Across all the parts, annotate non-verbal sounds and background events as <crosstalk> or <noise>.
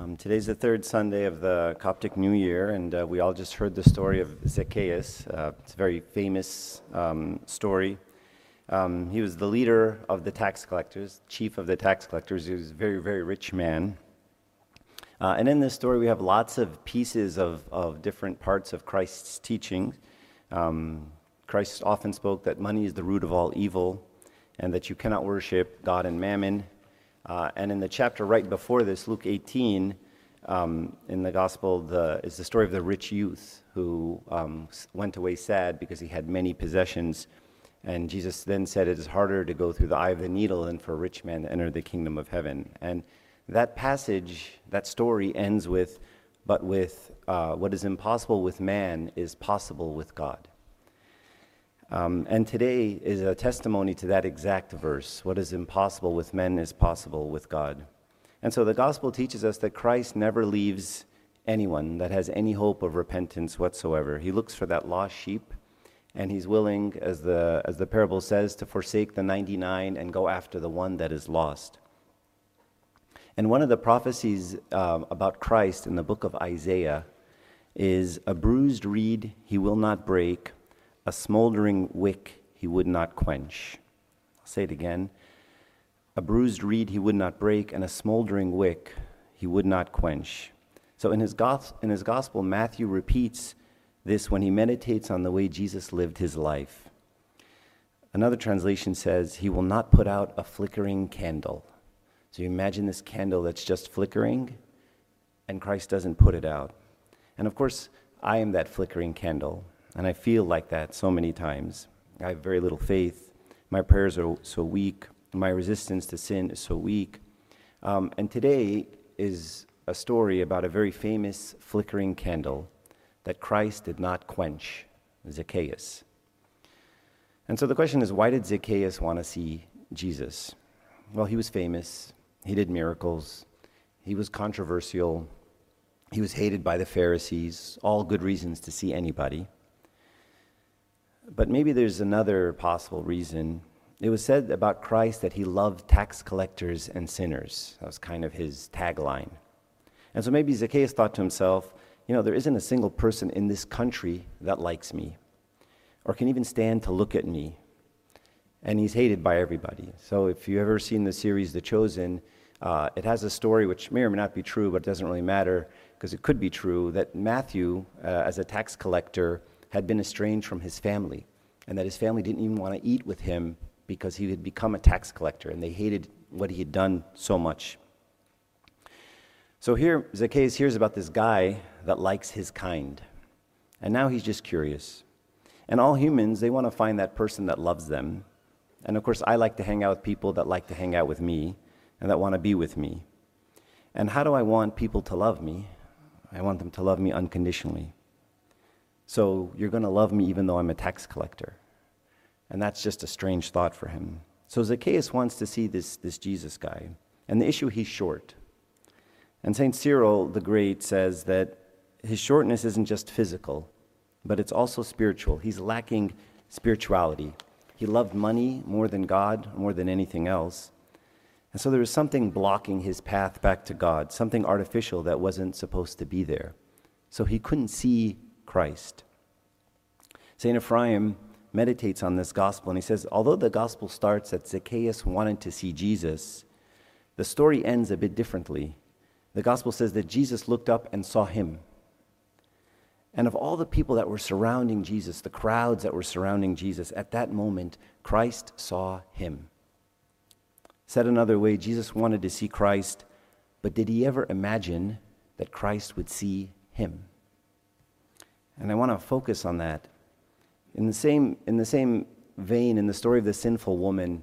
Um, today's the third Sunday of the Coptic New Year, and uh, we all just heard the story of Zacchaeus. Uh, it's a very famous um, story. Um, he was the leader of the tax collectors, chief of the tax collectors. He was a very, very rich man. Uh, and in this story, we have lots of pieces of, of different parts of Christ's teaching. Um, Christ often spoke that money is the root of all evil, and that you cannot worship God and mammon. Uh, and in the chapter right before this, Luke 18, um, in the gospel, the, is the story of the rich youth who um, went away sad because he had many possessions. And Jesus then said, It is harder to go through the eye of the needle than for a rich man to enter the kingdom of heaven. And that passage, that story ends with, but with uh, what is impossible with man is possible with God. Um, and today is a testimony to that exact verse. What is impossible with men is possible with God. And so the gospel teaches us that Christ never leaves anyone that has any hope of repentance whatsoever. He looks for that lost sheep, and he's willing, as the, as the parable says, to forsake the 99 and go after the one that is lost. And one of the prophecies um, about Christ in the book of Isaiah is a bruised reed he will not break, a smoldering wick he would not quench. I'll say it again. A bruised reed he would not break, and a smoldering wick he would not quench. So in his, in his gospel, Matthew repeats this when he meditates on the way Jesus lived his life. Another translation says, He will not put out a flickering candle. So you imagine this candle that's just flickering, and Christ doesn't put it out. And of course, I am that flickering candle, and I feel like that so many times. I have very little faith. My prayers are so weak. My resistance to sin is so weak. Um, and today is a story about a very famous flickering candle that Christ did not quench Zacchaeus. And so the question is why did Zacchaeus want to see Jesus? Well, he was famous, he did miracles. He was controversial. He was hated by the Pharisees. All good reasons to see anybody. But maybe there's another possible reason. It was said about Christ that he loved tax collectors and sinners. That was kind of his tagline. And so maybe Zacchaeus thought to himself, you know, there isn't a single person in this country that likes me or can even stand to look at me and he's hated by everybody. So if you've ever seen the series The Chosen, uh, it has a story which may or may not be true, but it doesn't really matter because it could be true that Matthew, uh, as a tax collector, had been estranged from his family, and that his family didn't even want to eat with him because he had become a tax collector, and they hated what he had done so much. So here, Zacchaeus hears about this guy that likes his kind, and now he's just curious. And all humans, they want to find that person that loves them, and of course, I like to hang out with people that like to hang out with me and that want to be with me. And how do I want people to love me? I want them to love me unconditionally. So you're going to love me even though I'm a tax collector. And that's just a strange thought for him. So Zacchaeus wants to see this, this Jesus guy. And the issue, he's short. And St. Cyril the Great says that his shortness isn't just physical, but it's also spiritual. He's lacking spirituality. He loved money more than God, more than anything else. And so there was something blocking his path back to God, something artificial that wasn't supposed to be there. So he couldn't see Christ. St. Ephraim meditates on this gospel and he says, although the gospel starts that Zacchaeus wanted to see Jesus, the story ends a bit differently. The gospel says that Jesus looked up and saw him. And of all the people that were surrounding Jesus, the crowds that were surrounding Jesus, at that moment, Christ saw him. Said another way, Jesus wanted to see Christ, but did he ever imagine that Christ would see him? And I want to focus on that. In the same, in the same vein, in the story of the sinful woman,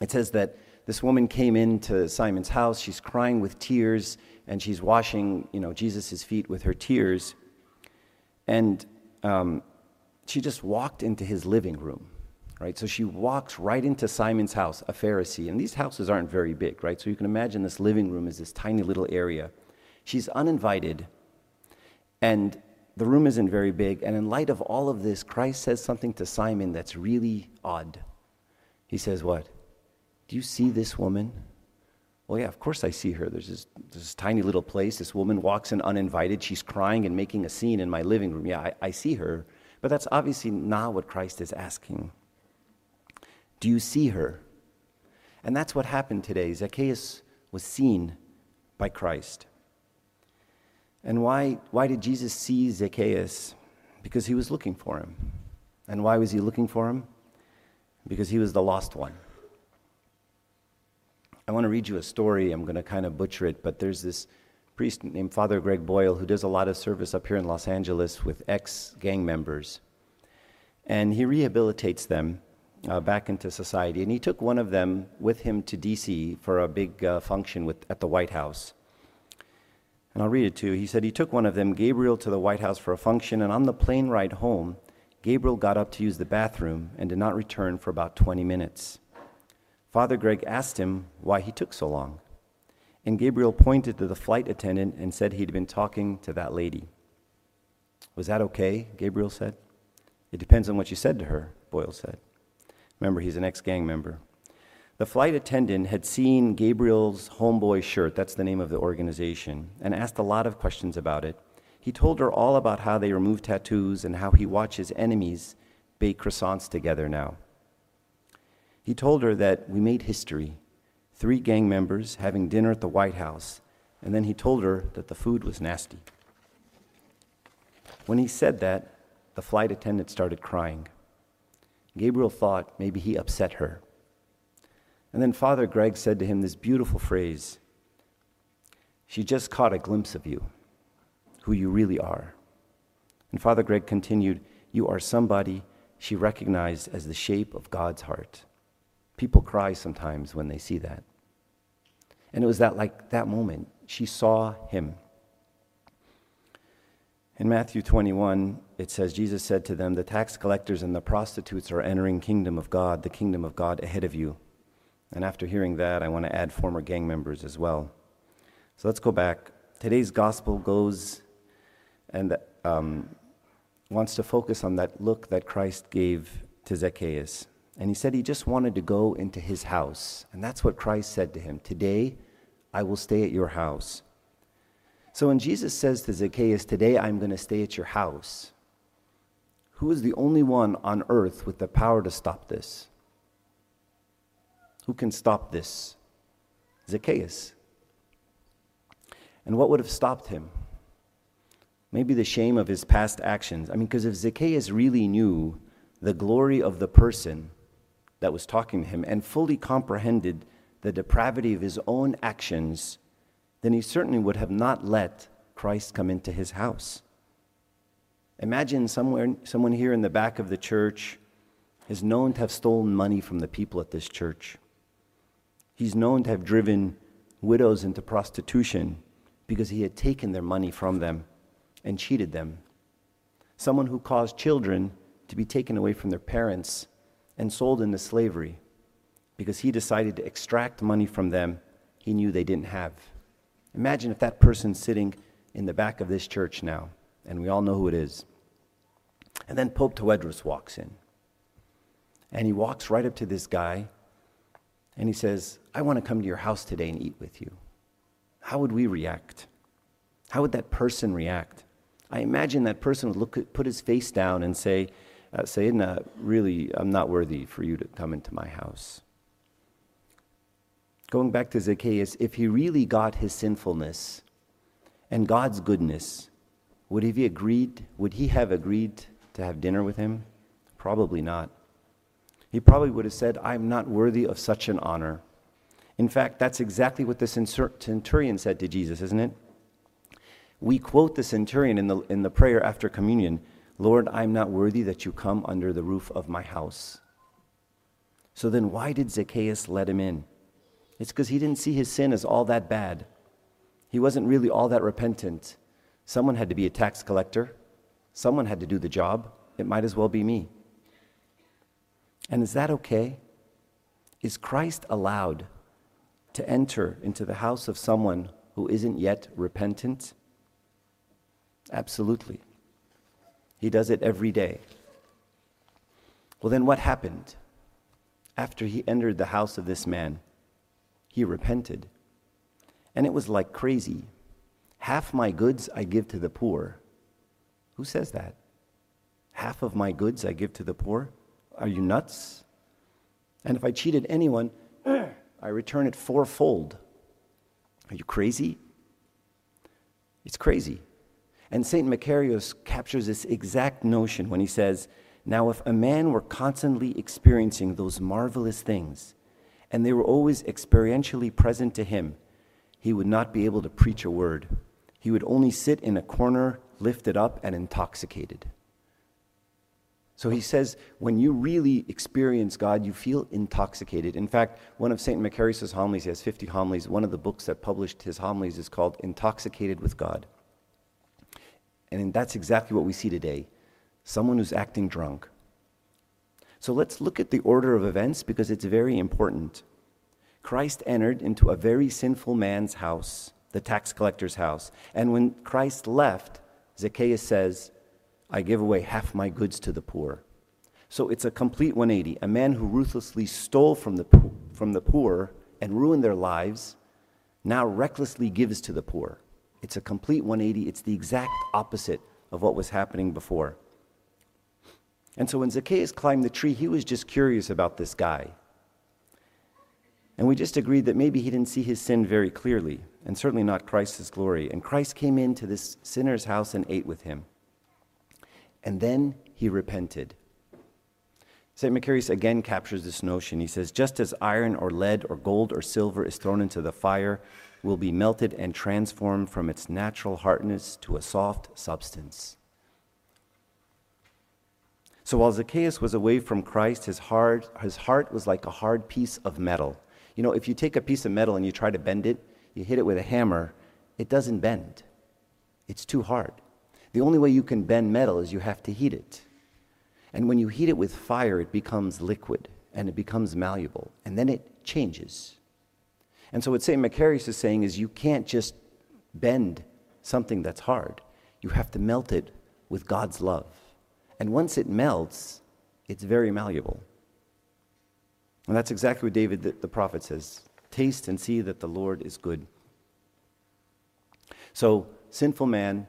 it says that this woman came into Simon's house. She's crying with tears, and she's washing, you know, Jesus' feet with her tears. And um, she just walked into his living room, right? So she walks right into Simon's house, a Pharisee. And these houses aren't very big, right? So you can imagine this living room is this tiny little area. She's uninvited, and the room isn't very big. And in light of all of this, Christ says something to Simon that's really odd. He says, What? Do you see this woman? Well, yeah, of course I see her. There's this, this tiny little place. This woman walks in uninvited. She's crying and making a scene in my living room. Yeah, I, I see her. But that's obviously not what Christ is asking. Do you see her? And that's what happened today. Zacchaeus was seen by Christ. And why, why did Jesus see Zacchaeus? Because he was looking for him. And why was he looking for him? Because he was the lost one. I want to read you a story. I'm going to kind of butcher it, but there's this priest named Father Greg Boyle who does a lot of service up here in Los Angeles with ex gang members. And he rehabilitates them uh, back into society. And he took one of them with him to D.C. for a big uh, function with, at the White House. And I'll read it to you. He said he took one of them, Gabriel, to the White House for a function, and on the plane ride home, Gabriel got up to use the bathroom and did not return for about 20 minutes. Father Greg asked him why he took so long. And Gabriel pointed to the flight attendant and said he'd been talking to that lady. Was that okay? Gabriel said. It depends on what you said to her, Boyle said. Remember, he's an ex gang member. The flight attendant had seen Gabriel's homeboy shirt, that's the name of the organization, and asked a lot of questions about it. He told her all about how they remove tattoos and how he watches enemies bake croissants together now. He told her that we made history, three gang members having dinner at the White House, and then he told her that the food was nasty. When he said that, the flight attendant started crying. Gabriel thought maybe he upset her. And then Father Greg said to him this beautiful phrase She just caught a glimpse of you, who you really are. And Father Greg continued, You are somebody she recognized as the shape of God's heart. People cry sometimes when they see that. And it was that like that moment she saw him. In Matthew 21, it says, Jesus said to them, The tax collectors and the prostitutes are entering kingdom of God, the kingdom of God ahead of you. And after hearing that, I want to add former gang members as well. So let's go back. Today's gospel goes and um, wants to focus on that look that Christ gave to Zacchaeus. And he said he just wanted to go into his house. And that's what Christ said to him Today, I will stay at your house. So when Jesus says to Zacchaeus, Today I'm going to stay at your house, who is the only one on earth with the power to stop this? Who can stop this? Zacchaeus. And what would have stopped him? Maybe the shame of his past actions. I mean, because if Zacchaeus really knew the glory of the person that was talking to him and fully comprehended the depravity of his own actions, then he certainly would have not let Christ come into his house. Imagine somewhere, someone here in the back of the church is known to have stolen money from the people at this church. He's known to have driven widows into prostitution because he had taken their money from them and cheated them. Someone who caused children to be taken away from their parents and sold into slavery because he decided to extract money from them he knew they didn't have. Imagine if that person's sitting in the back of this church now, and we all know who it is. And then Pope Tawadros walks in. And he walks right up to this guy, and he says, I want to come to your house today and eat with you. How would we react? How would that person react? I imagine that person would look, put his face down and say, uh, Sayyidina, really, I'm not worthy for you to come into my house going back to Zacchaeus, if he really got his sinfulness and God's goodness, would he agreed? Would he have agreed to have dinner with him? Probably not. He probably would have said, I'm not worthy of such an honor. In fact, that's exactly what the centurion said to Jesus, isn't it? We quote the centurion in the, in the prayer after communion Lord, I'm not worthy that you come under the roof of my house. So then, why did Zacchaeus let him in? It's because he didn't see his sin as all that bad. He wasn't really all that repentant. Someone had to be a tax collector, someone had to do the job. It might as well be me. And is that okay? Is Christ allowed to enter into the house of someone who isn't yet repentant? Absolutely. He does it every day. Well, then what happened after he entered the house of this man? he repented. and it was like crazy. Half my goods I give to the poor. Who says that? Half of my goods I give to the poor? Are you nuts? And if I cheated anyone, <clears throat> I return it fourfold. Are you crazy? It's crazy. And St. Macarius captures this exact notion when he says, Now, if a man were constantly experiencing those marvelous things, and they were always experientially present to him, he would not be able to preach a word. He would only sit in a corner, lifted up and intoxicated. So he says, when you really experience God, you feel intoxicated. In fact, one of St. Macarius' homilies, he has 50 homilies, one of the books that published his homilies is called Intoxicated with God. And that's exactly what we see today someone who's acting drunk. So let's look at the order of events because it's very important. Christ entered into a very sinful man's house, the tax collector's house. And when Christ left, Zacchaeus says, I give away half my goods to the poor. So it's a complete 180. A man who ruthlessly stole from the, from the poor and ruined their lives now recklessly gives to the poor. It's a complete 180. It's the exact opposite of what was happening before. And so when Zacchaeus climbed the tree, he was just curious about this guy. And we just agreed that maybe he didn't see his sin very clearly, and certainly not Christ's glory. And Christ came into this sinner's house and ate with him. And then he repented. St. Macarius again captures this notion. He says, Just as iron or lead or gold or silver is thrown into the fire, will be melted and transformed from its natural hardness to a soft substance. So while Zacchaeus was away from Christ, his heart, his heart was like a hard piece of metal. You know, if you take a piece of metal and you try to bend it, you hit it with a hammer, it doesn't bend. It's too hard. The only way you can bend metal is you have to heat it. And when you heat it with fire, it becomes liquid and it becomes malleable, and then it changes. And so, what St. Macarius is saying is you can't just bend something that's hard, you have to melt it with God's love. And once it melts, it's very malleable. And that's exactly what David the, the prophet says Taste and see that the Lord is good. So, sinful man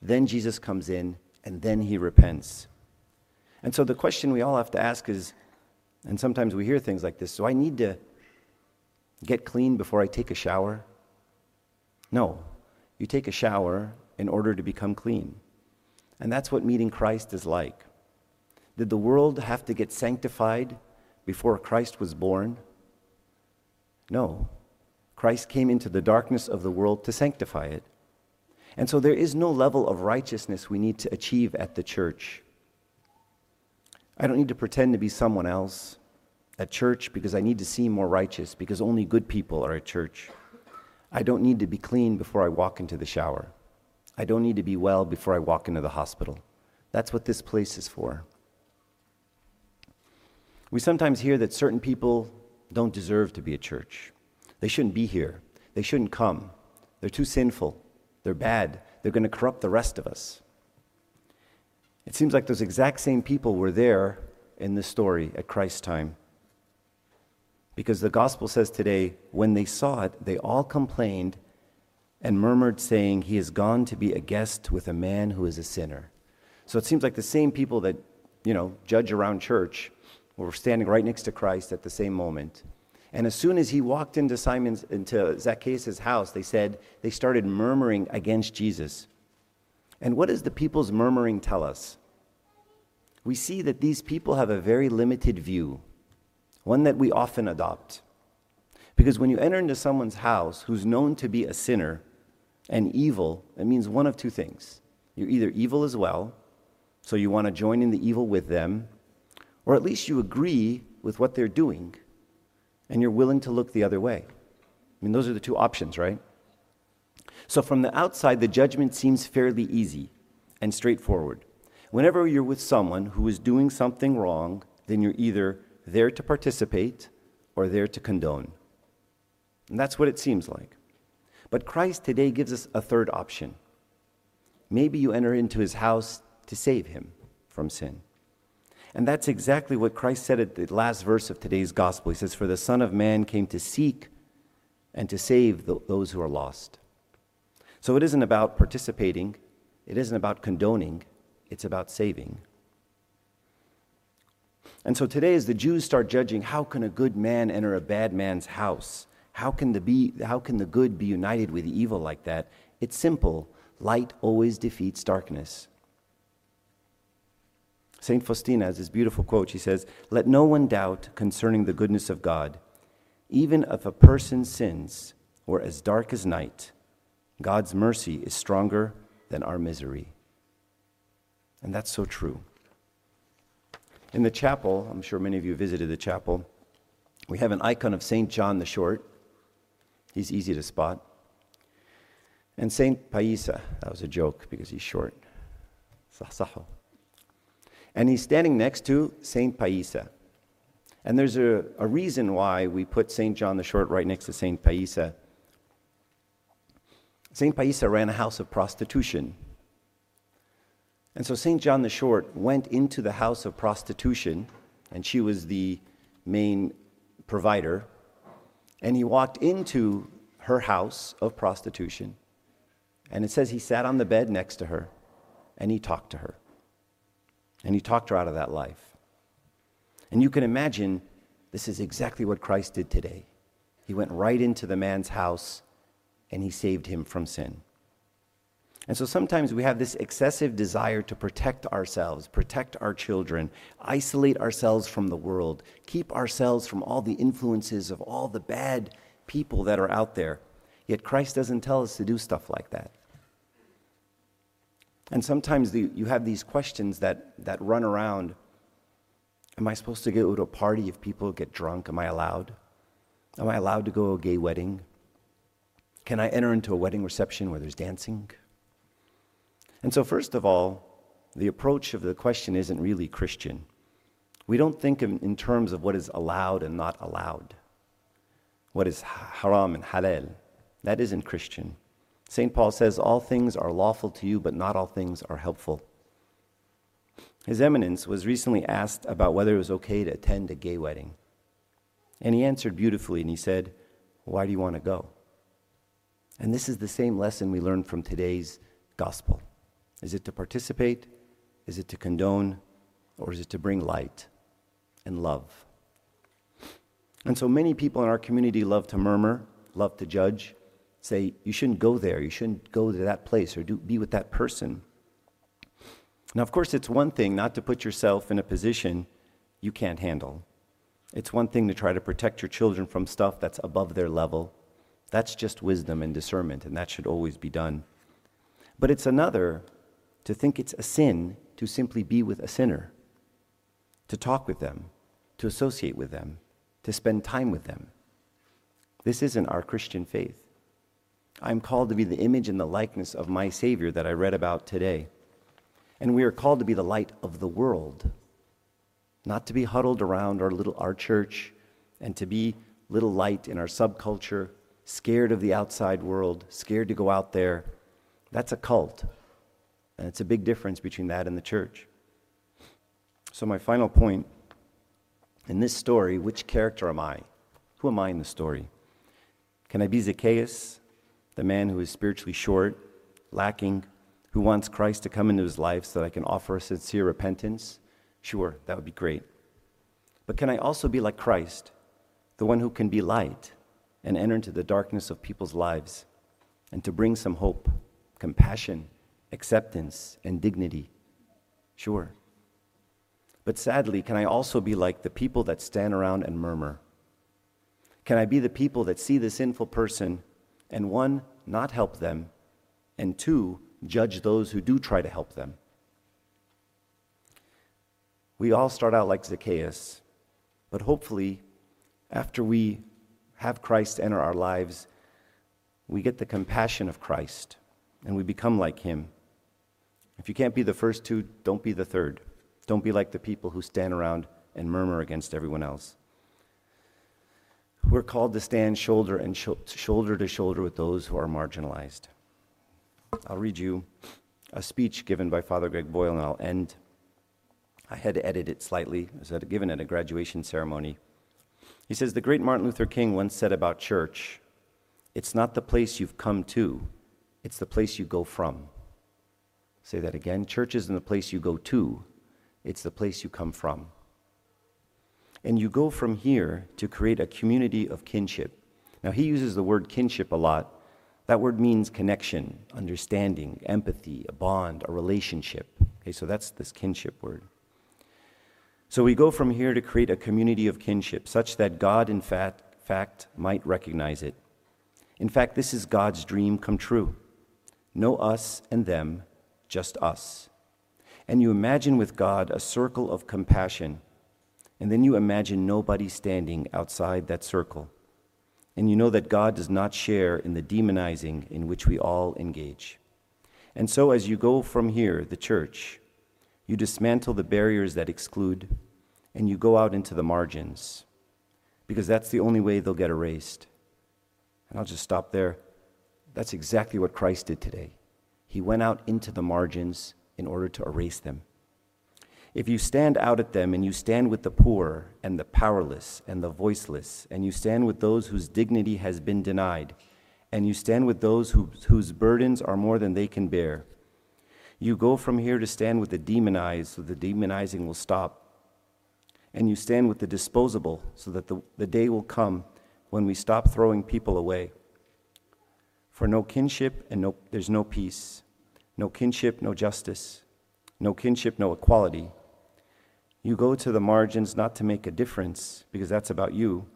then Jesus comes in, and then he repents. And so the question we all have to ask is, and sometimes we hear things like this do I need to get clean before I take a shower? No. You take a shower in order to become clean. And that's what meeting Christ is like. Did the world have to get sanctified before Christ was born? No. Christ came into the darkness of the world to sanctify it. And so there is no level of righteousness we need to achieve at the church. I don't need to pretend to be someone else at church because I need to seem more righteous because only good people are at church. I don't need to be clean before I walk into the shower. I don't need to be well before I walk into the hospital. That's what this place is for. We sometimes hear that certain people don't deserve to be at church. They shouldn't be here. They shouldn't come. They're too sinful. They're bad. They're going to corrupt the rest of us. It seems like those exact same people were there in the story at Christ's time. Because the gospel says today, when they saw it, they all complained and murmured, saying, He has gone to be a guest with a man who is a sinner. So it seems like the same people that, you know, judge around church were standing right next to Christ at the same moment. And as soon as he walked into Simon's into Zacchaeus' house, they said they started murmuring against Jesus. And what does the people's murmuring tell us? We see that these people have a very limited view, one that we often adopt. Because when you enter into someone's house who's known to be a sinner and evil, it means one of two things. You're either evil as well, so you want to join in the evil with them, or at least you agree with what they're doing and you're willing to look the other way. I mean, those are the two options, right? So, from the outside, the judgment seems fairly easy and straightforward. Whenever you're with someone who is doing something wrong, then you're either there to participate or there to condone. And that's what it seems like. But Christ today gives us a third option. Maybe you enter into his house to save him from sin. And that's exactly what Christ said at the last verse of today's gospel. He says, For the Son of Man came to seek and to save the, those who are lost. So it isn't about participating, it isn't about condoning, it's about saving. And so today, as the Jews start judging, how can a good man enter a bad man's house? How can the, be, how can the good be united with evil like that? It's simple light always defeats darkness. St. Faustina has this beautiful quote. She says, Let no one doubt concerning the goodness of God. Even if a person's sins were as dark as night, God's mercy is stronger than our misery. And that's so true. In the chapel, I'm sure many of you visited the chapel, we have an icon of St. John the Short. He's easy to spot. And St. Paisa, that was a joke because he's short. And he's standing next to St. Paisa. And there's a, a reason why we put St. John the Short right next to St. Paisa. St. Paisa ran a house of prostitution. And so St. John the Short went into the house of prostitution, and she was the main provider. And he walked into her house of prostitution. And it says he sat on the bed next to her and he talked to her. And he talked her out of that life. And you can imagine this is exactly what Christ did today. He went right into the man's house and he saved him from sin. And so sometimes we have this excessive desire to protect ourselves, protect our children, isolate ourselves from the world, keep ourselves from all the influences of all the bad people that are out there. Yet Christ doesn't tell us to do stuff like that. And sometimes the, you have these questions that, that run around Am I supposed to go to a party if people get drunk? Am I allowed? Am I allowed to go to a gay wedding? Can I enter into a wedding reception where there's dancing? And so, first of all, the approach of the question isn't really Christian. We don't think in, in terms of what is allowed and not allowed, what is haram and halal. That isn't Christian. St. Paul says, All things are lawful to you, but not all things are helpful. His Eminence was recently asked about whether it was okay to attend a gay wedding. And he answered beautifully, and he said, Why do you want to go? And this is the same lesson we learned from today's gospel. Is it to participate? Is it to condone? Or is it to bring light and love? And so many people in our community love to murmur, love to judge, say, you shouldn't go there, you shouldn't go to that place or do, be with that person. Now, of course, it's one thing not to put yourself in a position you can't handle. It's one thing to try to protect your children from stuff that's above their level. That's just wisdom and discernment, and that should always be done. But it's another to think it's a sin to simply be with a sinner, to talk with them, to associate with them, to spend time with them. This isn't our Christian faith. I'm called to be the image and the likeness of my Savior that I read about today. And we are called to be the light of the world, not to be huddled around our little our church and to be little light in our subculture, scared of the outside world, scared to go out there. That's a cult. And it's a big difference between that and the church. So, my final point in this story, which character am I? Who am I in the story? Can I be Zacchaeus, the man who is spiritually short, lacking, who wants Christ to come into his life so that I can offer a sincere repentance? Sure, that would be great. But can I also be like Christ, the one who can be light and enter into the darkness of people's lives and to bring some hope, compassion, acceptance, and dignity? Sure. But sadly, can I also be like the people that stand around and murmur? Can I be the people that see the sinful person and one, not help them, and two, judge those who do try to help them. We all start out like Zacchaeus, but hopefully, after we have Christ enter our lives, we get the compassion of Christ and we become like him. If you can't be the first two, don't be the third. Don't be like the people who stand around and murmur against everyone else. We're called to stand shoulder and sh- shoulder to shoulder with those who are marginalized. I'll read you a speech given by Father Greg Boyle, and I'll end. I had to edit it slightly. It was given at a graduation ceremony. He says The great Martin Luther King once said about church It's not the place you've come to, it's the place you go from. Say that again. Church isn't the place you go to, it's the place you come from. And you go from here to create a community of kinship. Now, he uses the word kinship a lot. That word means connection, understanding, empathy, a bond, a relationship. Okay, so that's this kinship word. So we go from here to create a community of kinship such that God, in fact, fact might recognize it. In fact, this is God's dream come true. No us and them, just us. And you imagine with God a circle of compassion, and then you imagine nobody standing outside that circle. And you know that God does not share in the demonizing in which we all engage. And so, as you go from here, the church, you dismantle the barriers that exclude, and you go out into the margins, because that's the only way they'll get erased. And I'll just stop there. That's exactly what Christ did today. He went out into the margins in order to erase them. If you stand out at them and you stand with the poor and the powerless and the voiceless, and you stand with those whose dignity has been denied, and you stand with those who, whose burdens are more than they can bear, you go from here to stand with the demonized so the demonizing will stop. And you stand with the disposable so that the, the day will come when we stop throwing people away. For no kinship and no, there's no peace. No kinship, no justice. No kinship, no equality. You go to the margins not to make a difference, because that's about you.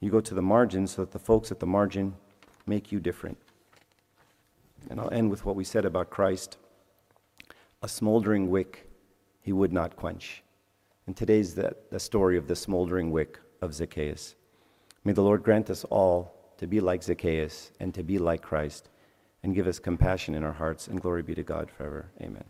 You go to the margins so that the folks at the margin make you different. And I'll end with what we said about Christ a smoldering wick he would not quench. And today's the, the story of the smoldering wick of Zacchaeus. May the Lord grant us all to be like Zacchaeus and to be like Christ and give us compassion in our hearts, and glory be to God forever. Amen.